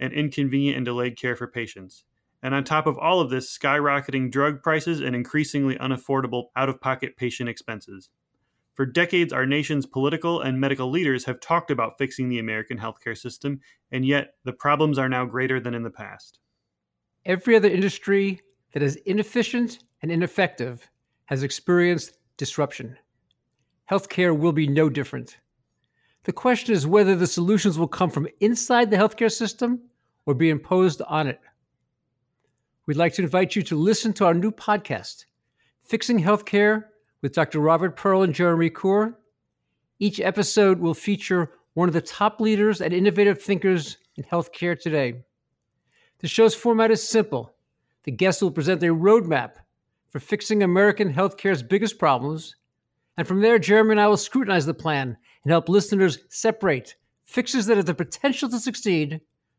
and inconvenient and delayed care for patients. And on top of all of this, skyrocketing drug prices and increasingly unaffordable out of pocket patient expenses. For decades, our nation's political and medical leaders have talked about fixing the American healthcare system, and yet the problems are now greater than in the past. Every other industry that is inefficient and ineffective has experienced disruption. Healthcare will be no different. The question is whether the solutions will come from inside the healthcare system or be imposed on it. We'd like to invite you to listen to our new podcast, Fixing Healthcare with Dr. Robert Pearl and Jeremy Corr. Each episode will feature one of the top leaders and innovative thinkers in healthcare today. The show's format is simple. The guests will present a roadmap for fixing American healthcare's biggest problems. And from there, Jeremy and I will scrutinize the plan and help listeners separate fixes that have the potential to succeed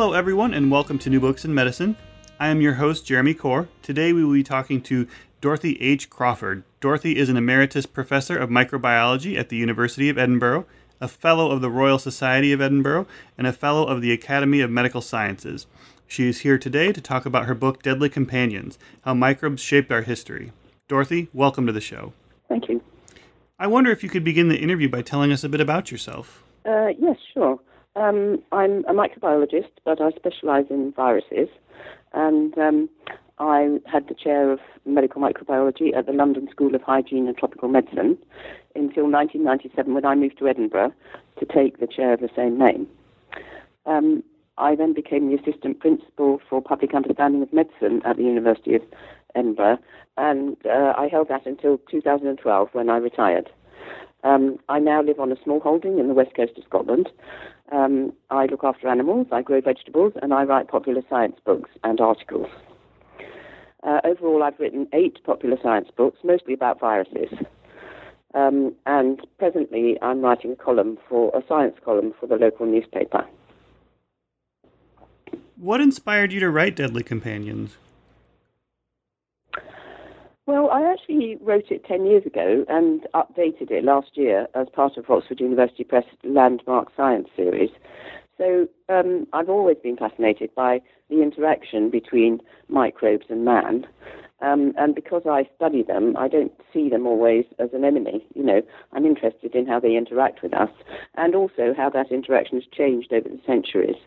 Hello, everyone, and welcome to New Books in Medicine. I am your host, Jeremy Corr. Today we will be talking to Dorothy H. Crawford. Dorothy is an emeritus professor of microbiology at the University of Edinburgh, a fellow of the Royal Society of Edinburgh, and a fellow of the Academy of Medical Sciences. She is here today to talk about her book, Deadly Companions How Microbes Shaped Our History. Dorothy, welcome to the show. Thank you. I wonder if you could begin the interview by telling us a bit about yourself. Uh, yes, sure. Um, I'm a microbiologist, but I specialize in viruses. And um, I had the chair of medical microbiology at the London School of Hygiene and Tropical Medicine until 1997 when I moved to Edinburgh to take the chair of the same name. Um, I then became the assistant principal for public understanding of medicine at the University of Edinburgh, and uh, I held that until 2012 when I retired. Um, I now live on a small holding in the west coast of Scotland. Um, I look after animals, I grow vegetables, and I write popular science books and articles. Uh, overall, I've written eight popular science books, mostly about viruses. Um, and presently, I'm writing a column for a science column for the local newspaper. What inspired you to write Deadly Companions? Well, I actually wrote it 10 years ago and updated it last year as part of Oxford University Press Landmark Science series. So um, I've always been fascinated by the interaction between microbes and man. Um, and because I study them, I don't see them always as an enemy. You know, I'm interested in how they interact with us and also how that interaction has changed over the centuries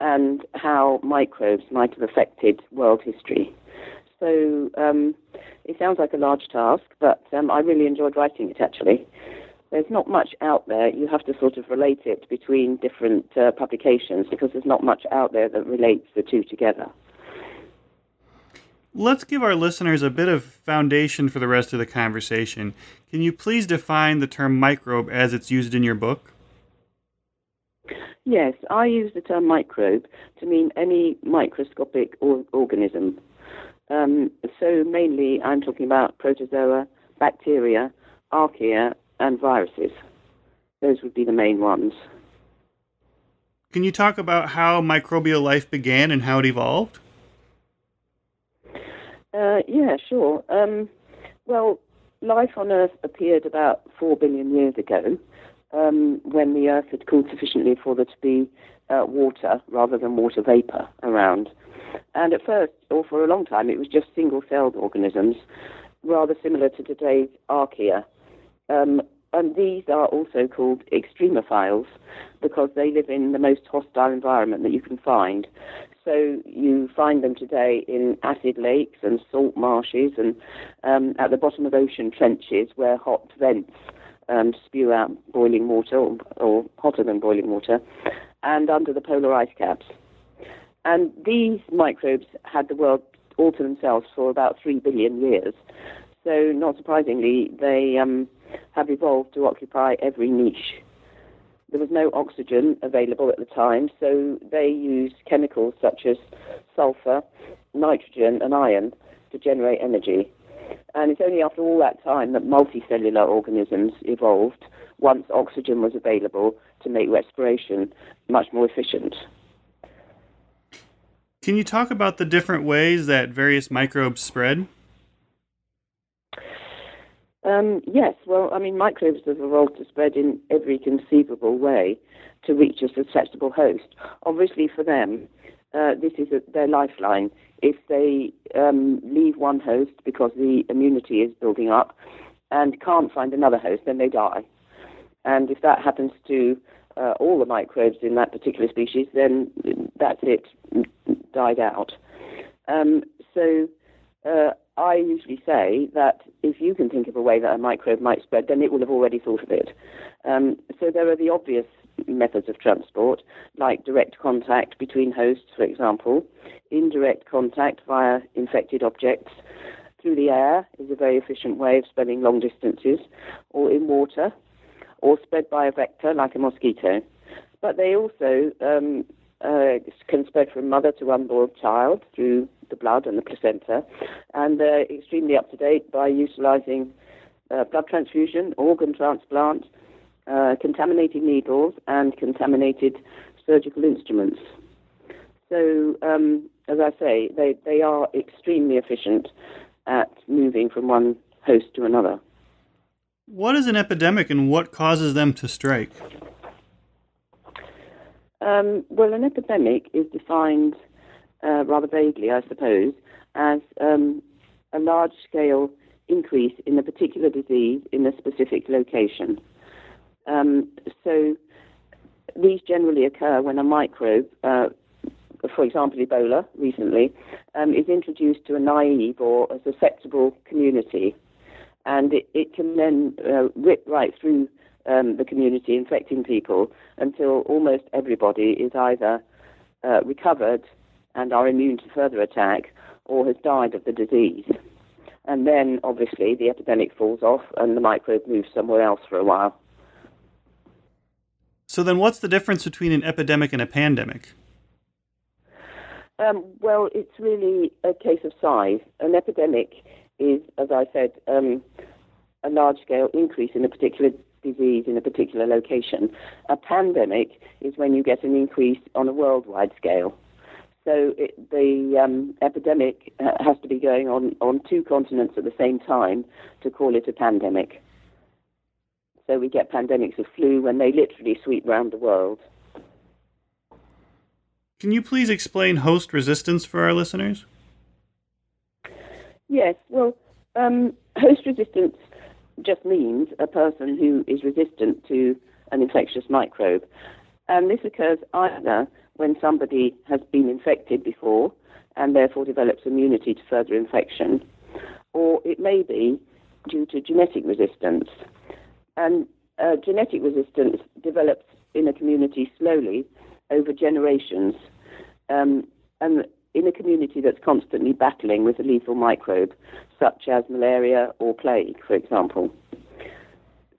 and how microbes might have affected world history. So um, it sounds like a large task, but um, I really enjoyed writing it actually. There's not much out there. You have to sort of relate it between different uh, publications because there's not much out there that relates the two together. Let's give our listeners a bit of foundation for the rest of the conversation. Can you please define the term microbe as it's used in your book? Yes, I use the term microbe to mean any microscopic or- organism. Um, so mainly I'm talking about protozoa, bacteria, archaea, and viruses. Those would be the main ones. Can you talk about how microbial life began and how it evolved? Uh, yeah, sure. Um, well, life on Earth appeared about four billion years ago, um, when the Earth had cooled sufficiently for there to be uh, water rather than water vapor around. And at first, or for a long time, it was just single-celled organisms, rather similar to today's archaea. Um, and these are also called extremophiles because they live in the most hostile environment that you can find. So you find them today in acid lakes and salt marshes and um, at the bottom of ocean trenches where hot vents um, spew out boiling water or, or hotter than boiling water and under the polar ice caps. And these microbes had the world all to themselves for about three billion years. So, not surprisingly, they um, have evolved to occupy every niche. There was no oxygen available at the time, so they used chemicals such as sulfur, nitrogen, and iron to generate energy. And it's only after all that time that multicellular organisms evolved once oxygen was available to make respiration much more efficient. Can you talk about the different ways that various microbes spread? Um, yes, well, I mean, microbes have evolved to spread in every conceivable way to reach a susceptible host. Obviously, for them, uh, this is a, their lifeline. If they um, leave one host because the immunity is building up and can't find another host, then they die. And if that happens to uh, all the microbes in that particular species, then that's it, died out. Um, so uh, I usually say that if you can think of a way that a microbe might spread, then it will have already thought of it. Um, so there are the obvious methods of transport, like direct contact between hosts, for example, indirect contact via infected objects. Through the air is a very efficient way of spreading long distances, or in water, or spread by a vector like a mosquito. But they also um, uh, can spread from mother to unborn child through the blood and the placenta, and they're extremely up to date by utilizing uh, blood transfusion, organ transplant, uh, contaminated needles, and contaminated surgical instruments. So, um, as I say, they, they are extremely efficient at moving from one host to another. What is an epidemic and what causes them to strike? Um, well, an epidemic is defined uh, rather vaguely, I suppose, as um, a large scale increase in a particular disease in a specific location. Um, so these generally occur when a microbe, uh, for example, Ebola recently, um, is introduced to a naive or a susceptible community and it, it can then uh, rip right through um, the community, infecting people until almost everybody is either uh, recovered and are immune to further attack or has died of the disease. And then, obviously, the epidemic falls off and the microbe moves somewhere else for a while. So, then what's the difference between an epidemic and a pandemic? Um, well, it's really a case of size. An epidemic is, as I said, um, a large scale increase in a particular disease in a particular location. A pandemic is when you get an increase on a worldwide scale. So it, the um, epidemic uh, has to be going on on two continents at the same time to call it a pandemic. So we get pandemics of flu when they literally sweep round the world. Can you please explain host resistance for our listeners? Yes, well, um, host resistance just means a person who is resistant to an infectious microbe. And this occurs either when somebody has been infected before and therefore develops immunity to further infection, or it may be due to genetic resistance. And uh, genetic resistance develops in a community slowly over generations. Um, and in a community that's constantly battling with a lethal microbe, such as malaria or plague, for example.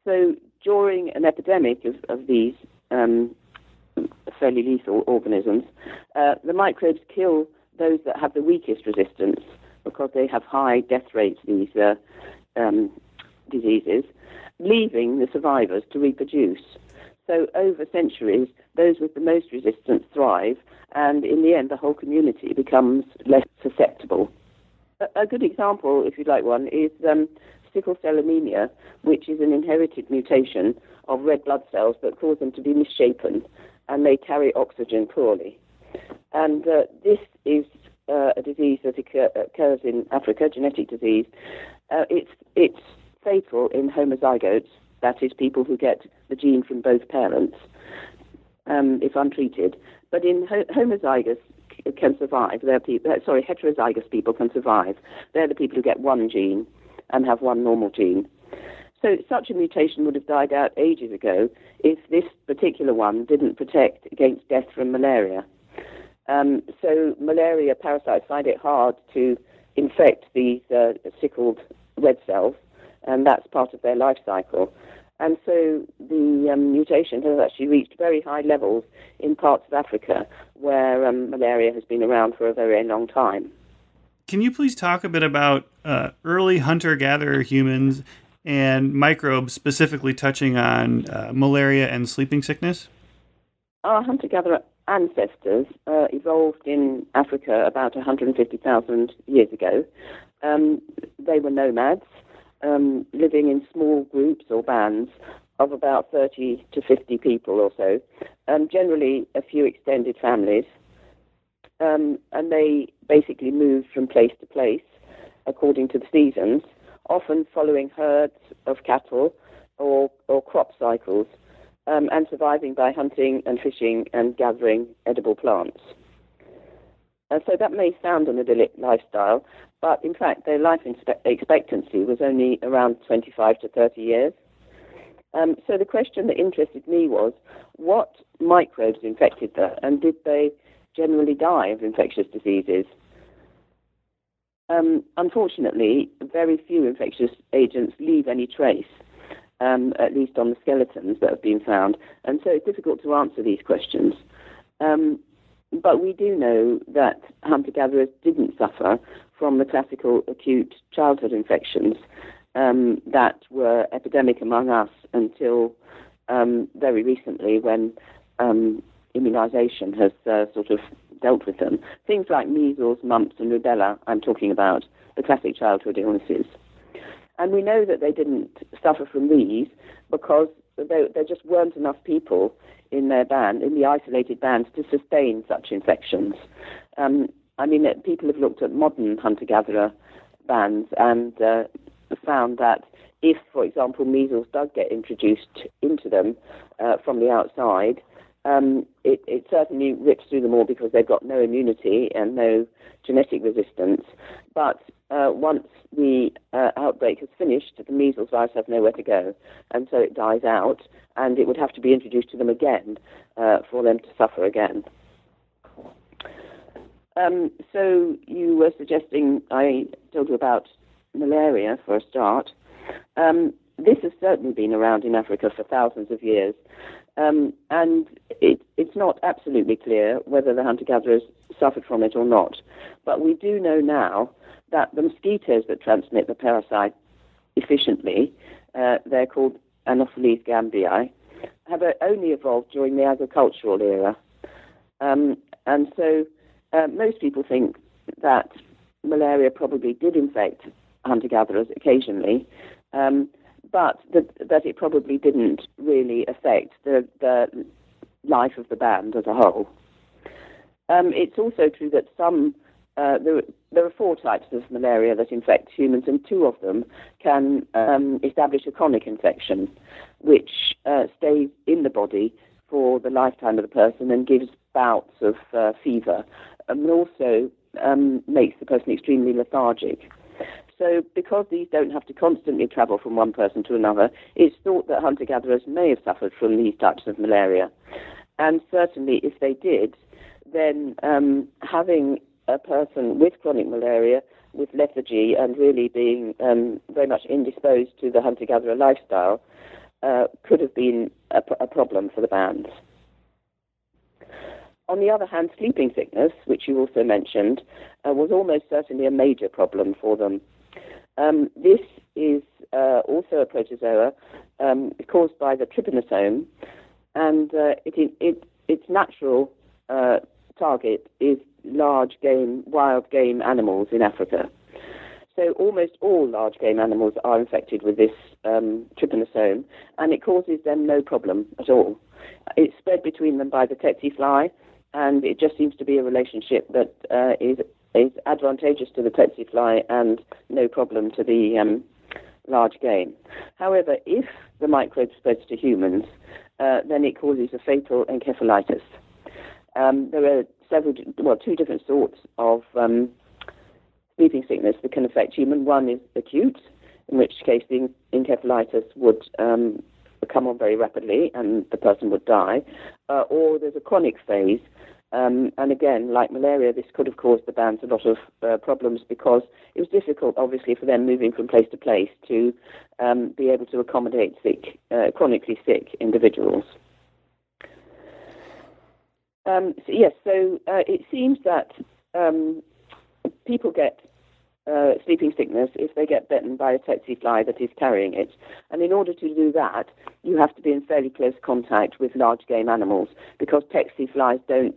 So during an epidemic of, of these um, fairly lethal organisms, uh, the microbes kill those that have the weakest resistance because they have high death rates, these uh, um, diseases, leaving the survivors to reproduce. So over centuries, those with the most resistance thrive, and in the end, the whole community becomes less susceptible. A, good example, if you'd like one, is um, sickle cell anemia, which is an inherited mutation of red blood cells that cause them to be misshapen, and they carry oxygen poorly. And uh, this is uh, a disease that occur, occurs in Africa, genetic disease. Uh, it's it's fatal in homozygotes, that is, people who get the gene from both parents, um, if untreated. But in ho- homozygous can survive. They're uh, sorry, heterozygous people can survive. They're the people who get one gene and have one normal gene. So such a mutation would have died out ages ago if this particular one didn't protect against death from malaria. Um, so malaria parasites find it hard to infect these uh, sickled red cells, and that's part of their life cycle. And so the um, mutation has actually reached very high levels in parts of Africa where um, malaria has been around for a very long time. Can you please talk a bit about uh, early hunter gatherer humans and microbes, specifically touching on uh, malaria and sleeping sickness? Our hunter gatherer ancestors uh, evolved in Africa about 150,000 years ago. Um, they were nomads, um, living in small groups or bands of about 30 to 50 people or so, um, generally a few extended families. Um, and they basically move from place to place according to the seasons, often following herds of cattle or, or crop cycles um, and surviving by hunting and fishing and gathering edible plants. And so that may sound an idyllic lifestyle, but in fact their life expectancy was only around 25 to 30 years. Um, so the question that interested me was what microbes infected them, and did they generally die of infectious diseases? Um, unfortunately, very few infectious agents leave any trace um, at least on the skeletons that have been found. And so it's difficult to answer these questions. Um, but we do know that hunter gatherers didn't suffer from the classical acute childhood infections um, that were epidemic among us until um, very recently when um, immunization has uh, sort of dealt with them. Things like measles, mumps, and rubella, I'm talking about, the classic childhood illnesses. And we know that they didn't suffer from these because there, there just weren't enough people in their band, in the isolated bands, to sustain such infections. Um, I mean, people have looked at modern hunter gatherer bands and uh, found that if, for example, measles does get introduced into them uh, from the outside, um, it, it, certainly rips through them all because they've got no immunity and no genetic resistance. But uh, once the uh, outbreak has finished, the measles virus has nowhere to go, and so it dies out, and it would have to be introduced to them again uh, for them to suffer again. Um, so you were suggesting I told you about malaria for a start. Um, this has certainly been around in Africa for thousands of years, um, and it, it's not absolutely clear whether the hunter-gatherers suffered from it or not. But we do know now that the mosquitoes that transmit the parasite efficiently, uh, they're called Anopheles gambiae, have only evolved during the agricultural era. Um, and so uh, most people think that malaria probably did infect hunter-gatherers occasionally, um, but that, that it probably didn't really affect the, the life of the band as a whole. Um, it's also true that some uh, there, there, are four types of malaria that infect humans, and two of them can um, establish a chronic infection, which uh, stays in the body for the lifetime of the person and gives bouts of uh, fever, and also um, makes the person extremely lethargic. So, because these don't have to constantly travel from one person to another, it's thought that hunter gatherers may have suffered from these types of malaria. And certainly, if they did, then um, having a person with chronic malaria, with lethargy, and really being um, very much indisposed to the hunter gatherer lifestyle, uh, could have been a, problem for the bands. On the other hand, sleeping sickness, which you also mentioned, uh, was almost certainly a major problem for them. Um, this is uh, also a protozoa um, caused by the trypanosome, and uh, it, it, its natural uh, target is large game, wild game animals in Africa. So almost all large game animals are infected with this um, trypanosome, and it causes them no problem at all. It's spread between them by the tsetse fly, and it just seems to be a relationship that uh, is is advantageous to the tsetse fly and no problem to the um, large game. However, if the microbe spreads to humans, uh, then it causes a fatal encephalitis. Um, there are several, well, two different sorts of um, sleeping sickness that can affect human. One is acute, in which case the encephalitis would um, come on very rapidly and the person would die, uh, or there's a chronic phase. Um, and again, like malaria, this could have caused the bands a lot of uh, problems because it was difficult, obviously, for them moving from place to place to um, be able to accommodate sick, uh, chronically sick individuals. Um, so yes, so uh, it seems that um, people get uh, sleeping sickness if they get bitten by a tsetse fly that is carrying it. And in order to do that, you have to be in fairly close contact with large game animals because tsetse flies don't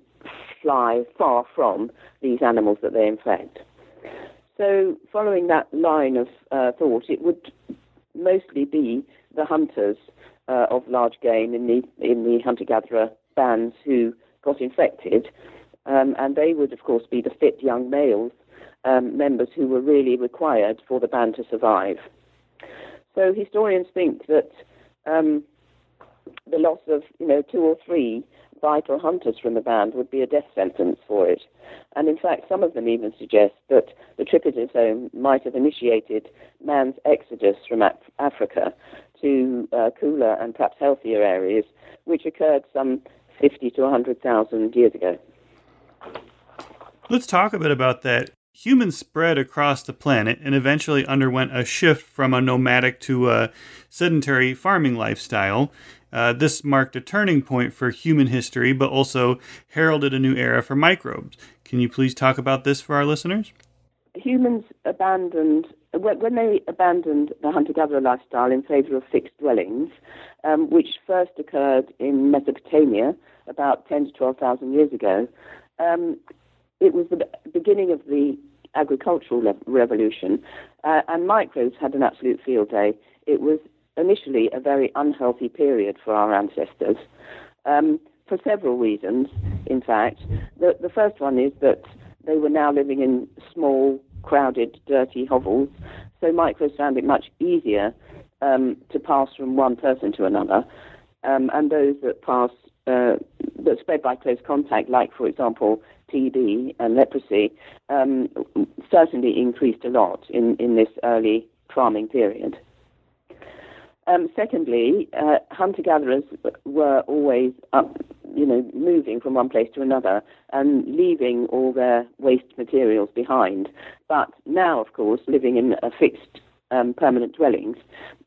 fly far from these animals that they infect. So, following that line of uh, thought, it would mostly be the hunters uh, of large game in the in the hunter-gatherer bands who got infected, um, and they would, of course, be the fit young males um, members who were really required for the band to survive. So historians think that um, the loss of you know two or three vital hunters from the band would be a death sentence for it. And in fact, some of them even suggest that the trypanosome might have initiated man's exodus from Af- Africa to uh, cooler and perhaps healthier areas, which occurred some 50 to 100,000 years ago. Let's talk a bit about that. Humans spread across the planet and eventually underwent a shift from a nomadic to a sedentary farming lifestyle. Uh, this marked a turning point for human history, but also heralded a new era for microbes. Can you please talk about this for our listeners? Humans abandoned, when they abandoned the hunter gatherer lifestyle in favor of fixed dwellings, um, which first occurred in Mesopotamia about 10 to 12,000 years ago, um, it was the beginning of the agricultural revolution, uh, and microbes had an absolute field day. It was initially a very unhealthy period for our ancestors um, for several reasons, in fact. The, the first one is that they were now living in small, crowded, dirty hovels, so microbes found it much easier um, to pass from one person to another. Um, and those that pass uh, that spread by close contact, like for example TB and leprosy, um, certainly increased a lot in, in this early farming period. Um, secondly, uh, hunter-gatherers were always up, you know, moving from one place to another and leaving all their waste materials behind. But now, of course, living in a fixed um, permanent dwellings,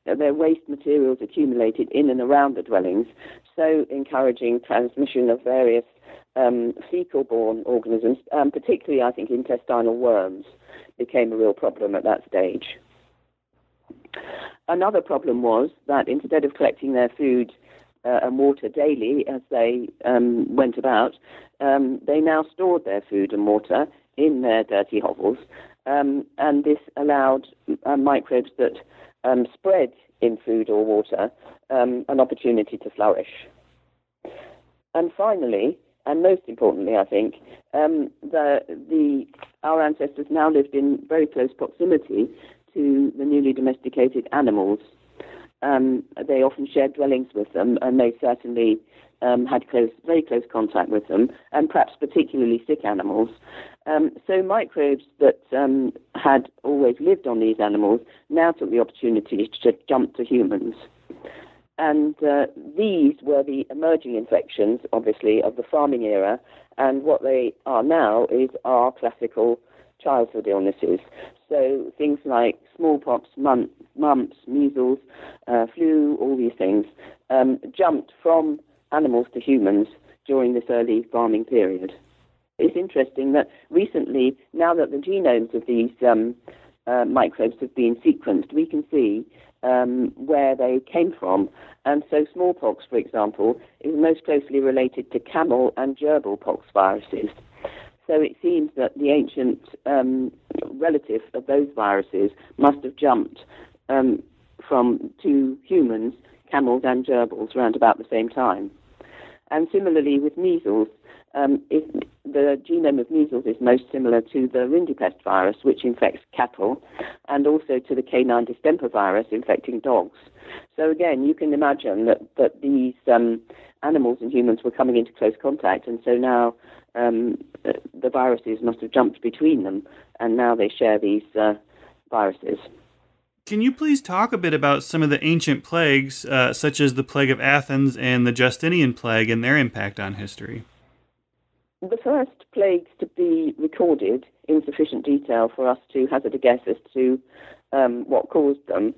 their waste materials accumulated in and around the dwellings, so encouraging transmission of various um, fecal-borne organisms, um, particularly, I think, intestinal worms, became a real problem at that stage. Another problem was that instead of collecting their food uh, and water daily as they um, went about, um, they now stored their food and water in their dirty hovels, um, and this allowed uh, microbes that um, spread in food or water um, an opportunity to flourish. And finally, and most importantly, I think, um, the, the, our ancestors now lived in very close proximity to the newly domesticated animals. Um, they often shared dwellings with them, and they certainly um, had close, very close contact with them, and perhaps particularly sick animals. Um, so microbes that um, had always lived on these animals now took the opportunity to jump to humans. And uh, these were the emerging infections, obviously, of the farming era. And what they are now is our classical childhood illnesses. So things like smallpox, mumps, measles, uh, flu, all these things um, jumped from animals to humans during this early farming period. It's interesting that recently, now that the genomes of these um, uh, microbes have been sequenced, we can see um, where they came from. And so, smallpox, for example, is most closely related to camel and gerbil pox viruses. So it seems that the ancient um, relative of those viruses must have jumped um, from two humans, camels and gerbils, around about the same time. And similarly with measles, um, the genome of measles is most similar to the rinderpest virus, which infects cattle, and also to the canine distemper virus infecting dogs. So again, you can imagine that, that these um, animals and humans were coming into close contact, and so now um, the viruses must have jumped between them, and now they share these uh, viruses. Can you please talk a bit about some of the ancient plagues, uh, such as the plague of Athens and the Justinian plague, and their impact on history? The first plagues to be recorded in sufficient detail for us to hazard a guess as to um, what caused them.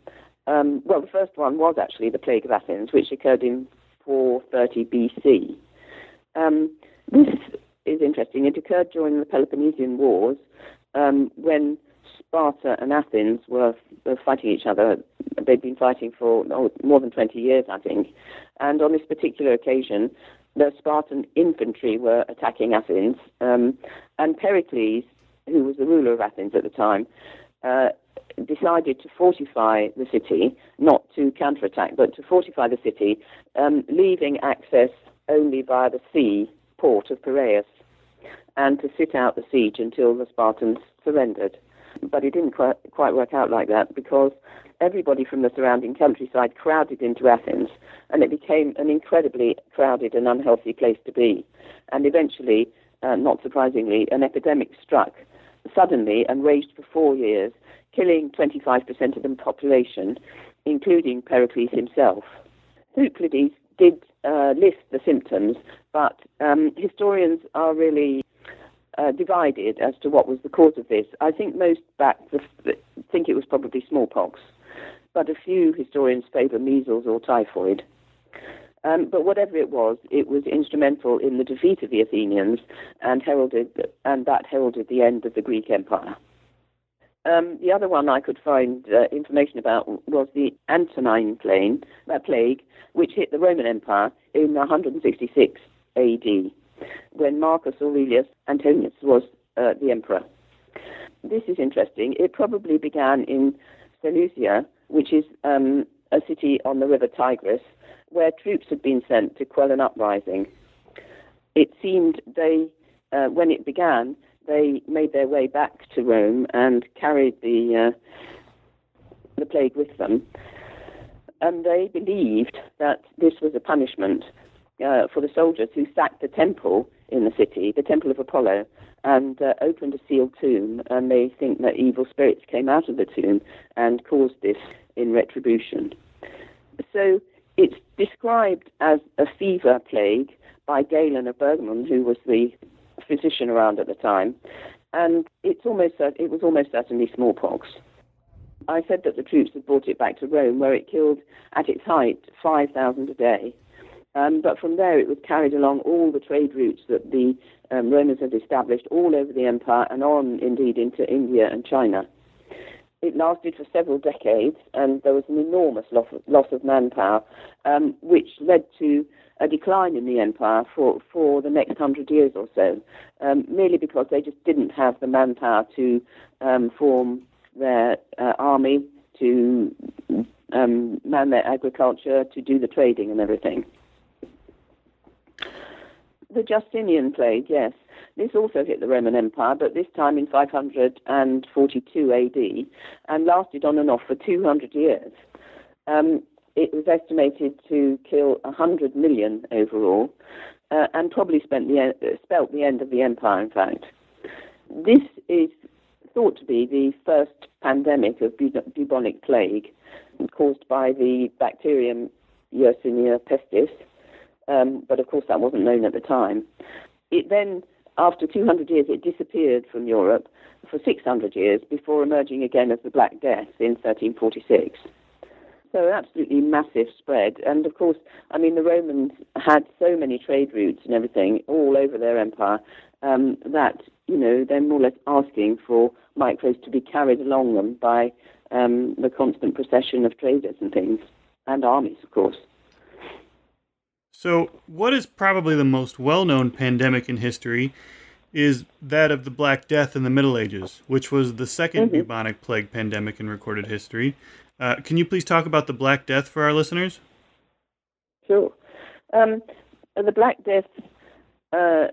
Um, well, the first one was actually the plague of Athens, which occurred in 430 BC. Um, this is interesting. It occurred during the Peloponnesian Wars um, when Sparta and Athens were, were fighting each other. They'd been fighting for oh, more than 20 years, I think. And on this particular occasion, the Spartan infantry were attacking Athens, um, and Pericles, who was the ruler of Athens at the time, uh, decided to fortify the city, not to counterattack, but to fortify the city, um, leaving access only via the sea port of Piraeus, and to sit out the siege until the Spartans surrendered. But it didn't quite, quite work out like that because everybody from the surrounding countryside crowded into Athens, and it became an incredibly crowded and unhealthy place to be. And eventually, uh, not surprisingly, an epidemic struck suddenly and raged for four years, killing 25% of the population, including Pericles himself. Thucydides did uh, list the symptoms, but um, historians are really uh, divided as to what was the cause of this. I think most back the, think it was probably smallpox, but a few historians favour measles or typhoid. Um, but whatever it was, it was instrumental in the defeat of the Athenians and heralded, and that heralded the end of the Greek Empire. Um, the other one I could find uh, information about was the Antonine plague, uh, plague, which hit the Roman Empire in 166 AD when Marcus Aurelius Antoninus was uh, the emperor. This is interesting. It probably began in Seleucia, which is um, a city on the river Tigris, where troops had been sent to quell an uprising. It seemed they, uh, when it began, they made their way back to Rome and carried the uh, the plague with them. And they believed that this was a punishment uh, for the soldiers who sacked the temple in the city, the temple of Apollo, and uh, opened a sealed tomb. And they think that evil spirits came out of the tomb and caused this in retribution. So it's described as a fever plague by Galen of Pergamon, who was the physician around at the time, and it's almost it was almost certainly smallpox. I said that the troops had brought it back to Rome, where it killed at its height 5,000 a day. Um, but from there, it was carried along all the trade routes that the um, Romans had established all over the empire and on, indeed, into India and China. It lasted for several decades, and there was an enormous loss of, loss of manpower, um, which led to a decline in the empire for, for the next hundred years or so, um, merely because they just didn't have the manpower to um, form their uh, army, to um, man their agriculture, to do the trading and everything. The Justinian plague, yes. This also hit the Roman Empire, but this time in 542 AD, and lasted on and off for 200 years. Um, it was estimated to kill 100 million overall, uh, and probably spent the, uh, spelt the end of the empire, in fact. This is thought to be the first pandemic of bubonic plague caused by the bacterium Yersinia pestis, um, but of course that wasn't known at the time. It then, after 200 years, it disappeared from Europe for 600 years before emerging again as the Black Death in 1346. So absolutely massive spread, and of course, I mean the Romans had so many trade routes and everything all over their empire um, that you know they're more or less asking for microbes to be carried along them by um, the constant procession of traders and things, and armies, of course. So, what is probably the most well known pandemic in history is that of the Black Death in the Middle Ages, which was the 2nd mm-hmm. bubonic plague pandemic in recorded history. Uh, can you please talk about the Black Death for our listeners? Sure. Um, the Black Death, uh,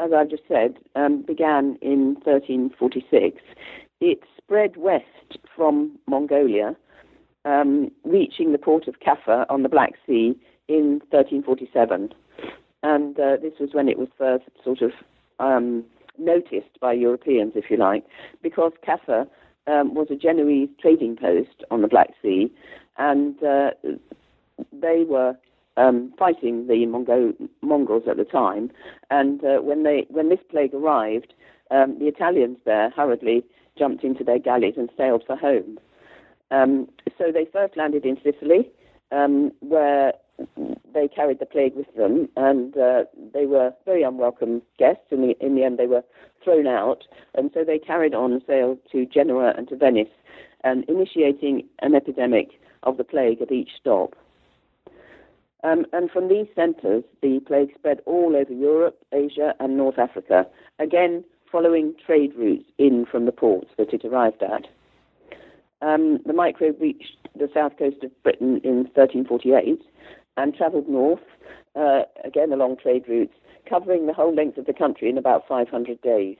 as I just said, um, began in 1346. It spread west from Mongolia, um, reaching the port of Kaffa on the Black Sea in 1347. And uh, this was when it was first sort of um, noticed by Europeans, if you like, because Kaffa um, was a Genoese trading post on the Black Sea, and uh, they were um, fighting the Mongo- Mongols at the time. And uh, when they when this plague arrived, um, the Italians there hurriedly jumped into their galleys and sailed for home. Um, so they first landed in Sicily, um, where they carried the plague with them, and uh, they were very unwelcome guests. In the in the end, they were thrown out, and so they carried on sailed to Genoa and to Venice, and initiating an epidemic of the plague at each stop. Um, and from these centres, the plague spread all over Europe, Asia, and North Africa, again following trade routes in from the ports that it arrived at. Um, the microbe reached the south coast of Britain in 1348 and travelled north, uh, again along trade routes, covering the whole length of the country in about 500 days.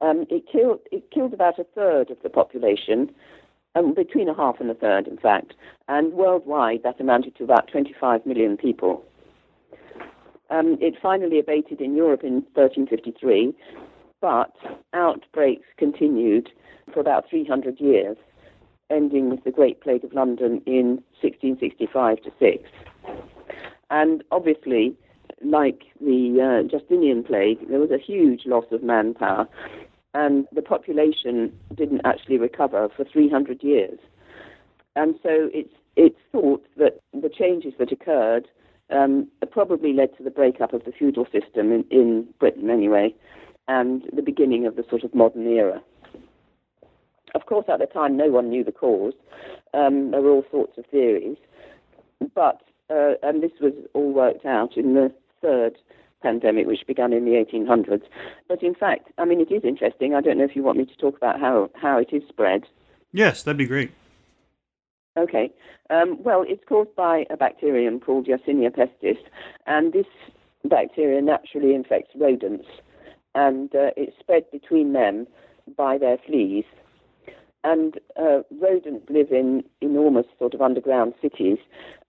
Um, it, killed, it killed about a third of the population, um, between a half and a third, in fact, and worldwide that amounted to about 25 million people. Um, it finally abated in Europe in 1353, but outbreaks continued for about 300 years ending with the Great Plague of London in 1665 to 6. And obviously, like the uh, Justinian plague, there was a huge loss of manpower, and the population didn't actually recover for 300 years. And so it's it's thought that the changes that occurred um, probably led to the breakup of the feudal system in, in Britain, anyway, and the beginning of the sort of modern era. Of course, at the time, no one knew the cause. Um, there were all sorts of theories, but uh, and this was all worked out in the third pandemic, which began in the 1800s. But in fact, I mean, it is interesting. I don't know if you want me to talk about how how it is spread. Yes, that'd be great. Okay. Um, well, it's caused by a bacterium called Yersinia pestis, and this bacteria naturally infects rodents, and uh, it's spread between them by their fleas and uh, rodents live in enormous sort of underground cities,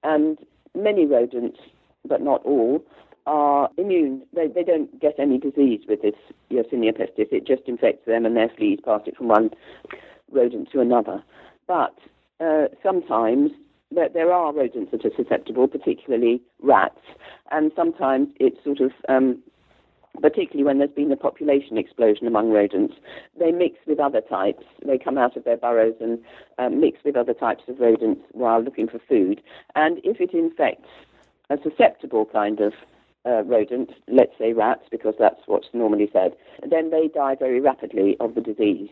and many rodents, but not all, are immune. They, they don't get any disease with this Yersinia pestis. It just infects them, and their fleas pass it from one rodent to another. But uh, sometimes there, there are rodents that are susceptible, particularly rats, and sometimes it's sort of um, particularly when there's been a population explosion among rodents, they mix with other types. They come out of their burrows and um, mix with other types of rodents while looking for food. And if it infects a susceptible kind of uh, rodent, let's say rats, because that's what's normally said, then they die very rapidly of the disease.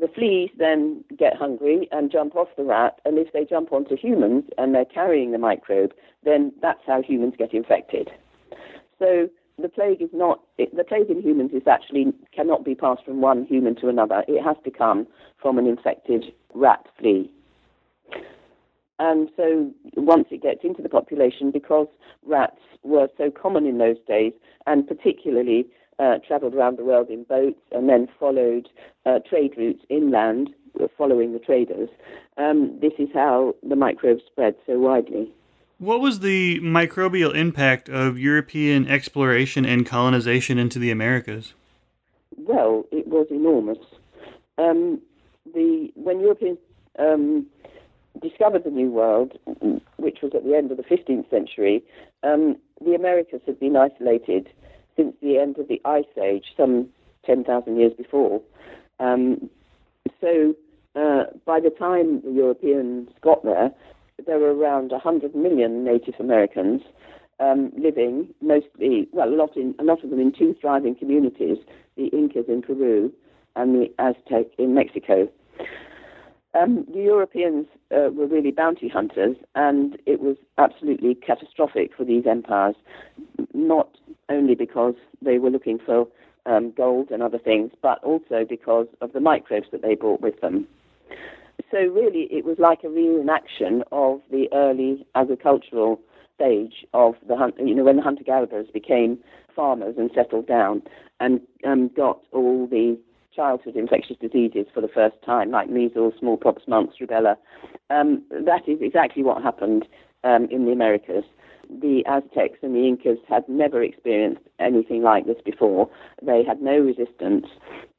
The fleas then get hungry and jump off the rat, and if they jump onto humans and they're carrying the microbe, then that's how humans get infected. So the plague is not it, the plague in humans is actually cannot be passed from one human to another. It has to come from an infected rat flea. And so once it gets into the population, because rats were so common in those days, and particularly uh, travelled around the world in boats and then followed uh, trade routes inland, following the traders, um, this is how the microbes spread so widely. What was the microbial impact of European exploration and colonization into the Americas? Well, it was enormous. Um, the when Europeans um, discovered the New World, which was at the end of the 15th century, um, the Americas had been isolated since the end of the Ice Age, some 10,000 years before. Um, so uh, by the time the Europeans got there, there were around 100 million Native Americans um, living, mostly, well, a lot, in, a lot of them in two thriving communities, the Incas in Peru and the Aztec in Mexico. Um, the Europeans uh, were really bounty hunters, and it was absolutely catastrophic for these empires, not only because they were looking for um, gold and other things, but also because of the microbes that they brought with them. So, really, it was like a reenaction of the early agricultural stage of the hunt, you know, when the hunter gatherers became farmers and settled down and um, got all the childhood infectious diseases for the first time, like measles, smallpox, mumps, rubella. Um, that is exactly what happened um, in the Americas. The Aztecs and the Incas had never experienced anything like this before. They had no resistance,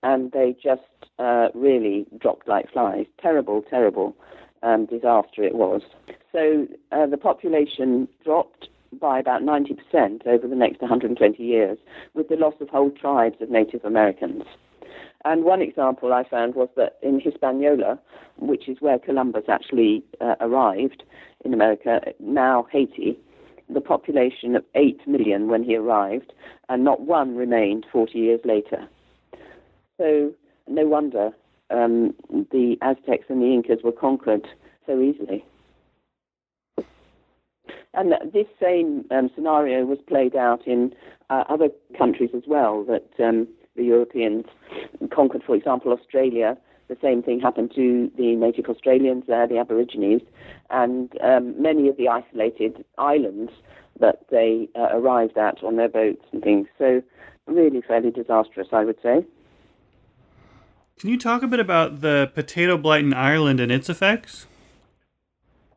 and they just uh, really dropped like flies. Terrible, terrible um, disaster it was. So uh, the population dropped by about 90% over the next 120 years, with the loss of whole tribes of Native Americans. And one example I found was that in Hispaniola, which is where Columbus actually uh, arrived in America, now Haiti, the population of 8 million when he arrived, and not one remained 40 years later. So, no wonder um, the Aztecs and the Incas were conquered so easily. And this same um, scenario was played out in uh, other countries as well, that um, the Europeans conquered, for example, Australia. The same thing happened to the native Australians there, the Aborigines, and um, many of the isolated islands that they uh, arrived at on their boats and things. So, really fairly disastrous, I would say. Can you talk a bit about the potato blight in Ireland and its effects?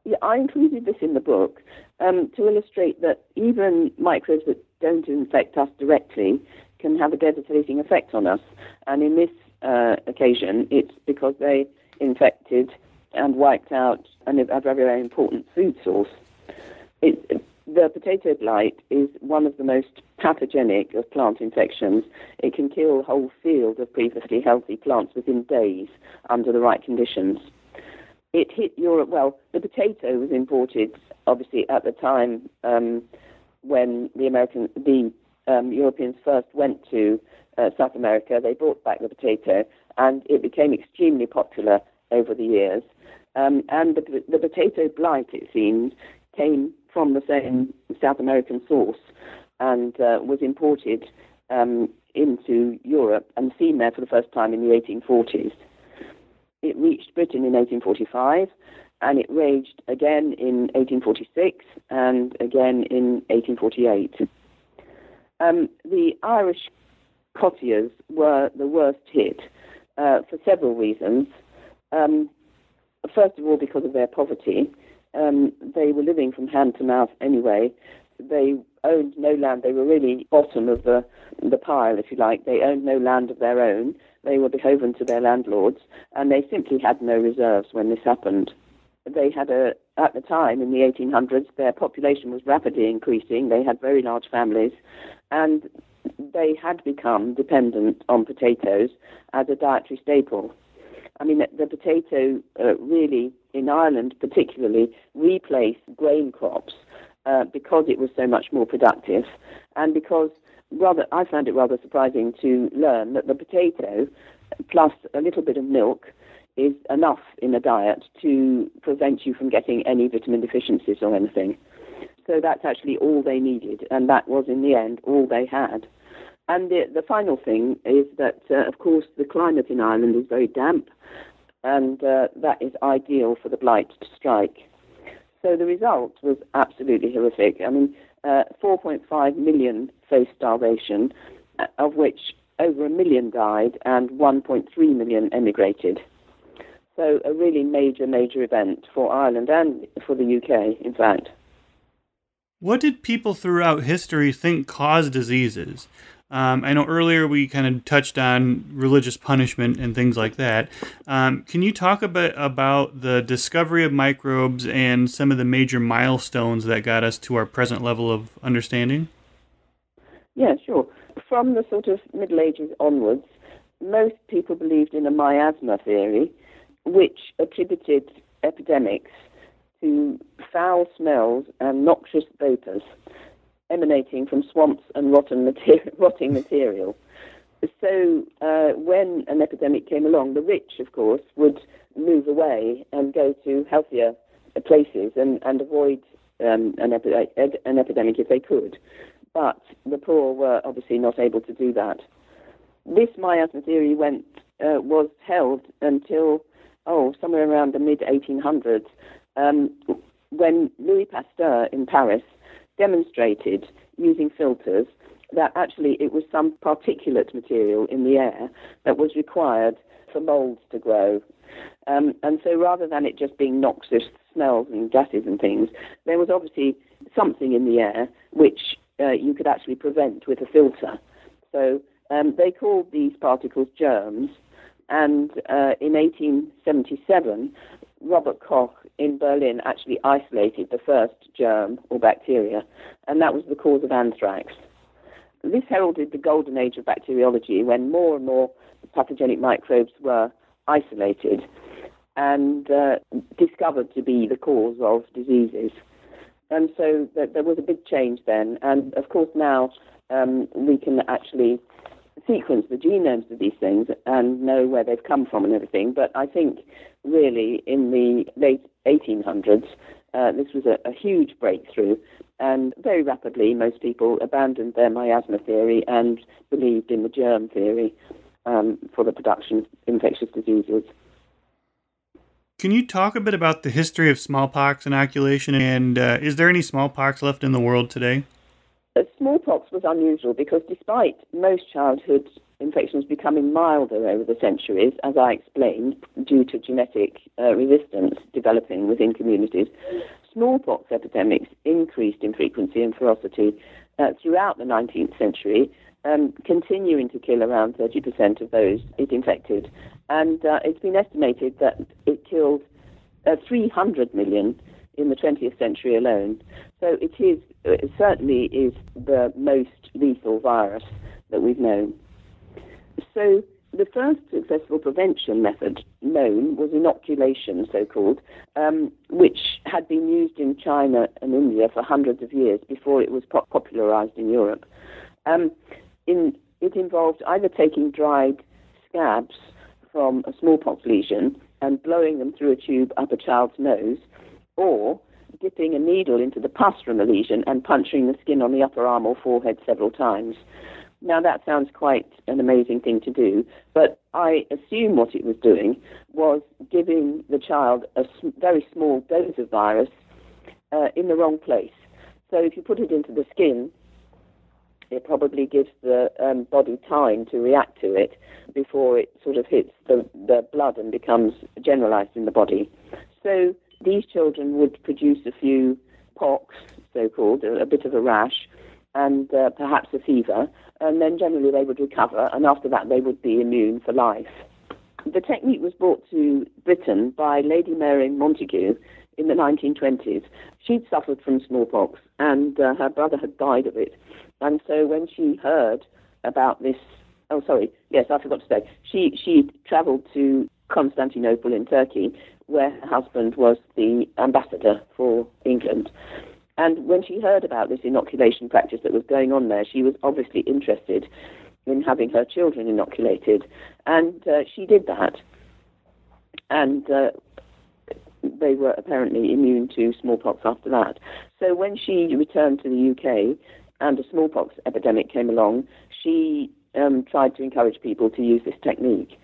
Yeah, I included this in the book um, to illustrate that even microbes that don't infect us directly can have a devastating effect on us. And in this uh, occasion, it's because they infected and wiped out a very, very important food source. It, the potato blight is one of the most pathogenic of plant infections. It can kill whole field of previously healthy plants within days under the right conditions. It hit Europe, well, the potato was imported, obviously, at the time um, when the American, the um, Europeans first went to uh, South America, they brought back the potato, and it became extremely popular over the years. Um, and the, the potato blight, it seems, came from the same South American source and uh, was imported um, into Europe and seen there for the first time in the 1840s. It reached Britain in 1845 and it raged again in 1846 and again in 1848. Um, the Irish cottiers were the worst hit uh, for several reasons. Um, first of all, because of their poverty. Um, they were living from hand to mouth anyway. They owned no land. They were really bottom of the the pile, if you like. They owned no land of their own. They were beholden to their landlords, and they simply had no reserves when this happened. They had a at the time in the 1800s, their population was rapidly increasing. They had very large families, and they had become dependent on potatoes as a dietary staple. I mean, the potato uh, really, in Ireland particularly, replaced grain crops uh, because it was so much more productive, and because rather, I found it rather surprising to learn that the potato, plus a little bit of milk, is enough in a diet to prevent you from getting any vitamin deficiencies or anything. So that's actually all they needed, and that was in the end all they had. And the, the final thing is that, uh, of course, the climate in Ireland is very damp, and uh, that is ideal for the blight to strike. So the result was absolutely horrific. I mean, uh, 4.5 million faced starvation, uh, of which over a million died and 1.3 million emigrated. So a really major, major event for Ireland and for the UK, in fact. What did people throughout history think caused diseases? Um, I know earlier we kind of touched on religious punishment and things like that. Um, can you talk a bit about the discovery of microbes and some of the major milestones that got us to our present level of understanding? Yeah, sure. From the sort of Middle Ages onwards, most people believed in a miasma theory, which attributed epidemics to foul smells and noxious vapors emanating from swamps and rotten rotting material. so uh, when an epidemic came along, the rich, of course, would move away and go to healthier places and, and avoid um, an, epi- an epidemic if they could. But the poor were obviously not able to do that. This miasma theory went uh, was held until oh somewhere around the mid 1800s um, when Louis Pasteur in Paris demonstrated using filters that actually it was some particulate material in the air that was required for molds to grow. Um, and so rather than it just being noxious smells and gases and things, there was obviously something in the air which uh, you could actually prevent with a filter. So um, they called these particles germs, and uh, in 1877, Robert Koch in Berlin actually isolated the first germ or bacteria, and that was the cause of anthrax. This heralded the golden age of bacteriology when more and more pathogenic microbes were isolated and uh, discovered to be the cause of diseases. And so th- there was a big change then. And of course, now um, we can actually sequence the genomes of these things and know where they've come from and everything. But I think really in the late 1800s, uh, this was a, a, huge breakthrough, and very rapidly most people abandoned their miasma theory and believed in the germ theory um, for the production of infectious diseases. Can you talk a bit about the history of smallpox inoculation, and uh, is there any smallpox left in the world today? Smallpox was unusual because despite most childhood infections becoming milder over the centuries, as I explained, due to genetic uh, resistance developing within communities, smallpox epidemics increased in frequency and ferocity uh, throughout the 19th century, um, continuing to kill around 30% of those it infected. And uh, it's been estimated that it killed uh, 300 million in the 20th century alone. So it is it certainly is the most lethal virus that we've known. So the first successful prevention method known was inoculation, so called, um, which had been used in China and India for hundreds of years before it was popularized in Europe. Um, in, it involved either taking dried scabs from a smallpox lesion and blowing them through a tube up a child's nose, or dipping a needle into the pus from the lesion and puncturing the skin on the upper arm or forehead several times. Now, that sounds quite an amazing thing to do, but I assume what it was doing was giving the child a very small dose of virus uh, in the wrong place. So, if you put it into the skin, it probably gives the um, body time to react to it before it sort of hits the, the blood and becomes generalized in the body. So, these children would produce a few pox, so called, a, a bit of a rash, and uh, perhaps a fever, and then generally they would recover, and after that they would be immune for life. The technique was brought to Britain by Lady Mary Montagu in the 1920s. She'd suffered from smallpox, and uh, her brother had died of it. And so when she heard about this, oh, sorry, yes, I forgot to say, she, she travelled to Constantinople in Turkey, where her husband was the ambassador for England. And when she heard about this inoculation practice that was going on there, she was obviously interested in having her children inoculated. And uh, she did that. And uh, they were apparently immune to smallpox after that. So when she returned to the UK and a smallpox epidemic came along, she um, tried to encourage people to use this technique.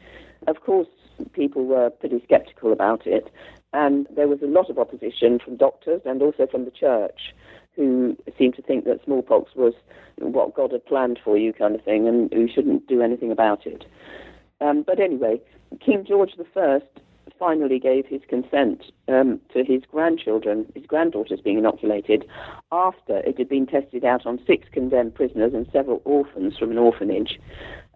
Of course, people were pretty skeptical about it, and there was a lot of opposition from doctors and also from the church who seemed to think that smallpox was what God had planned for you, kind of thing, and who shouldn't do anything about it. Um, but anyway, King George I finally gave his consent um, to his grandchildren, his granddaughters being inoculated, after it had been tested out on six condemned prisoners and several orphans from an orphanage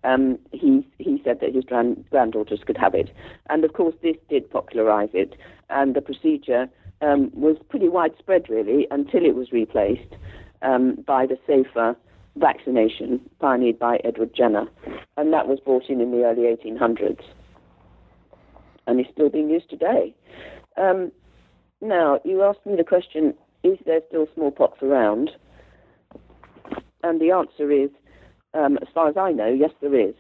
um, he he said that his grand, granddaughters could have it, and of course this did popularise it, and the procedure um, was pretty widespread really until it was replaced um, by the safer vaccination pioneered by Edward Jenner, and that was brought in in the early 1800s, and is still being used today. Um, now you asked me the question: Is there still smallpox around? And the answer is um, as far as I know, yes, there is.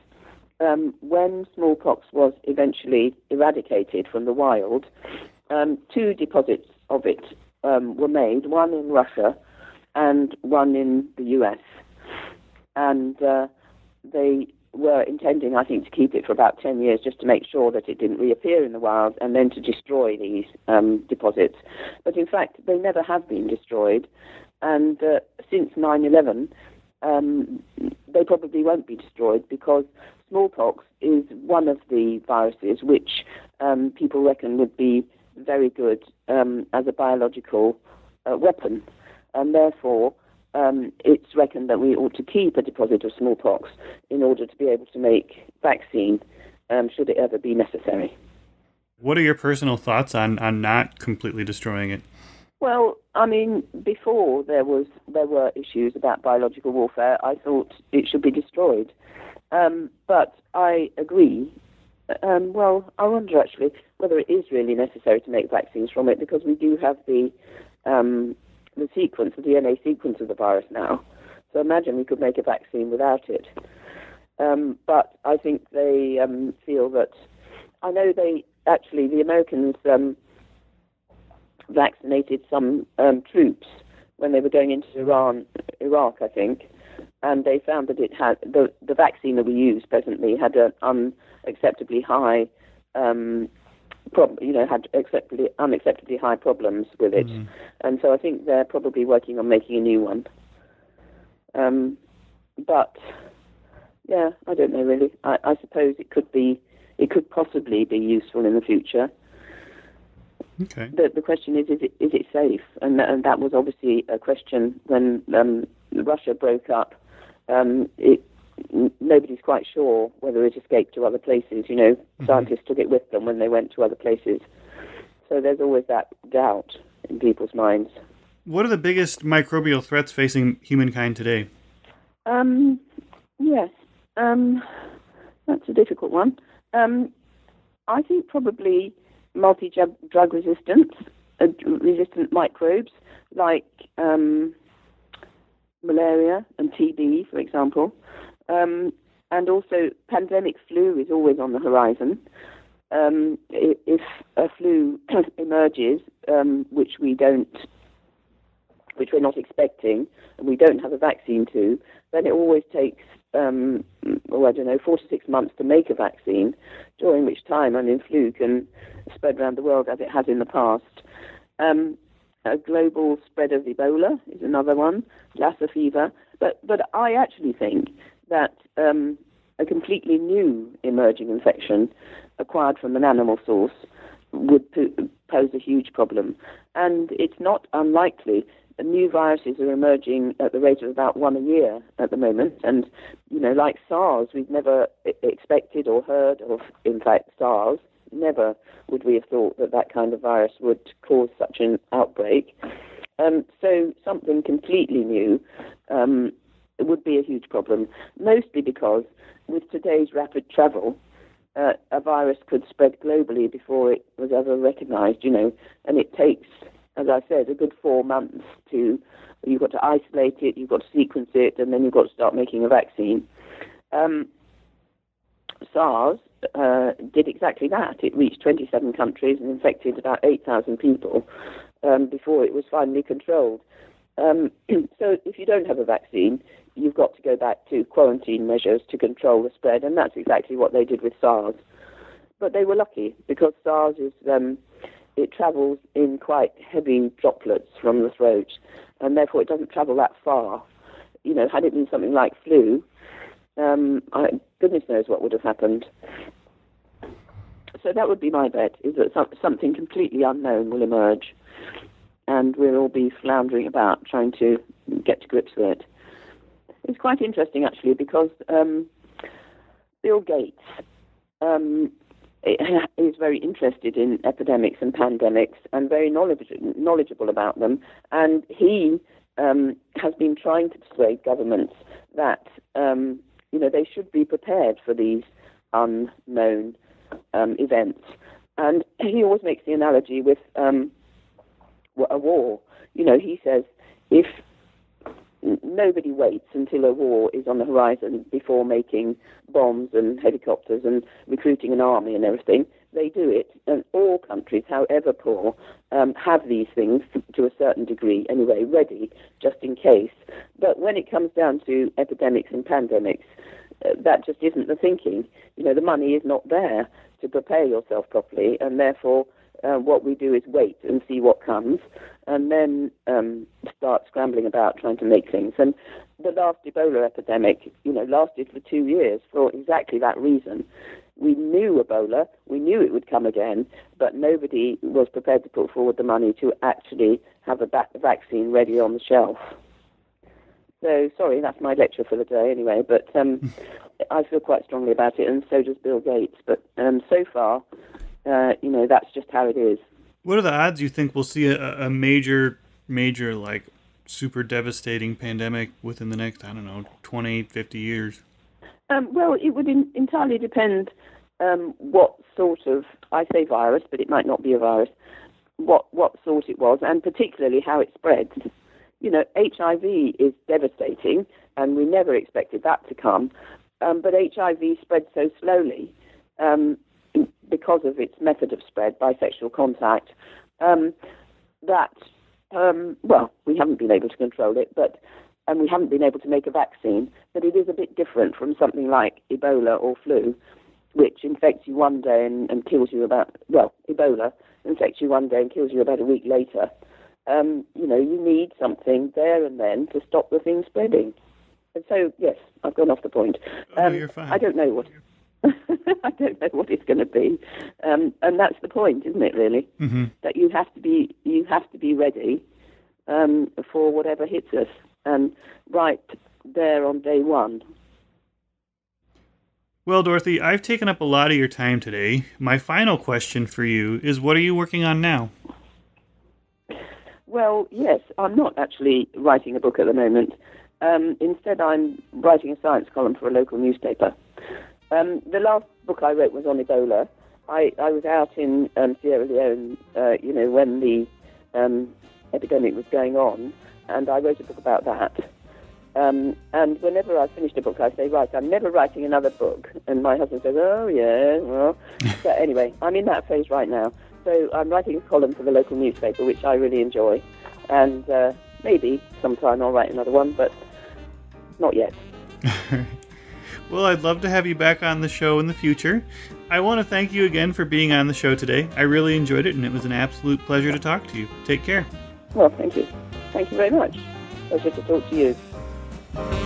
um, when smallpox was eventually eradicated from the wild, um, two deposits of it um, were made, one in Russia and one in the US. And uh, they were intending, I think, to keep it for about 10 years just to make sure that it didn't reappear in the wild and then to destroy these um, deposits. But in fact, they never have been destroyed. And uh, since 9 11, um, they probably won't be destroyed because smallpox is one of the viruses which um, people reckon would be very good um, as a biological uh, weapon. And therefore, um, it's reckoned that we ought to keep a deposit of smallpox in order to be able to make vaccine um, should it ever be necessary. What are your personal thoughts on, on not completely destroying it? Well, I mean, before there was there were issues about biological warfare, I thought it should be destroyed. Um, but I agree. Um, well, I wonder actually whether it is really necessary to make vaccines from it because we do have the um, the sequence, the DNA sequence of the virus now. So imagine we could make a vaccine without it. Um, but I think they um, feel that I know they actually the Americans um, vaccinated some um, troops when they were going into Iran, Iraq, I think, and they found that it had the the vaccine that we use presently had an unacceptably high um, prob- you know, had acceptably, unacceptably high problems with it. Mm. And so I think they're probably working on making a new one. Um, but yeah, I don't know really. I, I suppose it could be, it could possibly be useful in the future. Okay. The, the question is, is it is it safe? And and that was obviously a question when um, Russia broke up. Um, it nobody's quite sure whether it escaped to other places. You know, mm-hmm. scientists took it with them when they went to other places. So there's always that doubt in people's minds. What are the biggest microbial threats facing humankind today? Um, yes, um, that's a difficult one. Um, I think probably multi-drug resistance, uh, resistant microbes like um, malaria and TB, for example. Um, and also, pandemic flu is always on the horizon. Um, if a flu emerges, um, which we don't, which we're not expecting, and we don't have a vaccine to, then it always takes, um, oh, I don't know, four to six months to make a vaccine. During which time, I mean, flu can spread around the world as it has in the past. Um, a global spread of Ebola is another one, Lassa fever. But but I actually think that um, a completely new emerging infection acquired from an animal source would pose a huge problem. And it's not unlikely new viruses are emerging at the rate of about one a year at the moment. And, you know, like SARS, we've never expected or heard of, in fact, SARS. Never would we have thought that that kind of virus would cause such an outbreak. Um, so something completely new um, would be a huge problem, mostly because with today's rapid travel, uh, a virus could spread globally before it was ever recognized, you know, and it takes, as I said, a good four months to, you've got to isolate it, you've got to sequence it, and then you've got to start making a vaccine. Um, SARS uh, did exactly that. It reached 27 countries and infected about 8,000 people um, before it was finally controlled. Um, so if you don't have a vaccine, you've got to go back to quarantine measures to control the spread, and that's exactly what they did with SARS. But they were lucky because SARS is um, it travels in quite heavy droplets from the throat, and therefore it doesn't travel that far. You know, had it been something like flu, um, I, goodness knows what would have happened. So that would be my bet: is that some, something completely unknown will emerge, and we'll all be floundering about trying to get to grips with it. It's quite interesting actually because um, Bill Gates um, is very interested in epidemics and pandemics and very knowledge, knowledgeable about them, and he um, has been trying to persuade governments that um, you know they should be prepared for these unknown um, events. And he always makes the analogy with um, a war. You know, he says if nobody waits until a war is on the horizon before making bombs and helicopters and recruiting an army and everything. They do it, and all countries, however poor, um, have these things to a certain degree anyway ready just in case. But when it comes down to epidemics and pandemics, uh, that just isn't the thinking. You know, the money is not there to prepare yourself properly, and therefore uh, what we do is wait and see what comes, and then um, start scrambling about trying to make things. And the last Ebola epidemic, you know, lasted for two years for exactly that reason. We knew Ebola, we knew it would come again, but nobody was prepared to put forward the money to actually have a vaccine ready on the shelf. So, sorry, that's my lecture for the day anyway, but um, I feel quite strongly about it, and so does Bill Gates. But um, so far, uh, you know, that's just how it is. What are the odds you think we'll see a, a major, major, like, super devastating pandemic within the next, I don't know, 20, 50 years? Um, well, it would in, entirely depend um, what sort of, I say virus, but it might not be a virus, what, what sort it was, and particularly how it spreads you know, HIV is devastating, and we never expected that to come. Um, but HIV spreads so slowly um, because of its method of spread by sexual contact um, that, um, well, we haven't been able to control it, but and we haven't been able to make a vaccine. But it is a bit different from something like Ebola or flu, which infects you one day and, and kills you about well, Ebola infects you one day and kills you about a week later um, you know, you need something there and then to stop the thing spreading. And so, yes, I've gone off the point. Um, oh, you're fine. I don't know what. I don't know what it's going to be, um, and that's the point, isn't it? Really, mm-hmm. that you have to be you have to be ready um, for whatever hits us, and right there on day one. Well, Dorothy, I've taken up a lot of your time today. My final question for you is: What are you working on now? Well, yes, I'm not actually writing a book at the moment. Um, instead, I'm writing a science column for a local newspaper. Um, the last book I wrote was on Ebola. I, I was out in um, Sierra Leone, uh, you know, when the um, epidemic was going on, and I wrote a book about that. Um, and whenever I finished a book, I say, right, I'm never writing another book. And my husband says, oh, yeah, well. but anyway, I'm in that phase right now. So I'm writing a column for the local newspaper, which I really enjoy. And uh, maybe sometime I'll write another one, but not yet. well, I'd love to have you back on the show in the future. I want to thank you again for being on the show today. I really enjoyed it, and it was an absolute pleasure to talk to you. Take care. Well, thank you. Thank you very much. Pleasure to talk to you.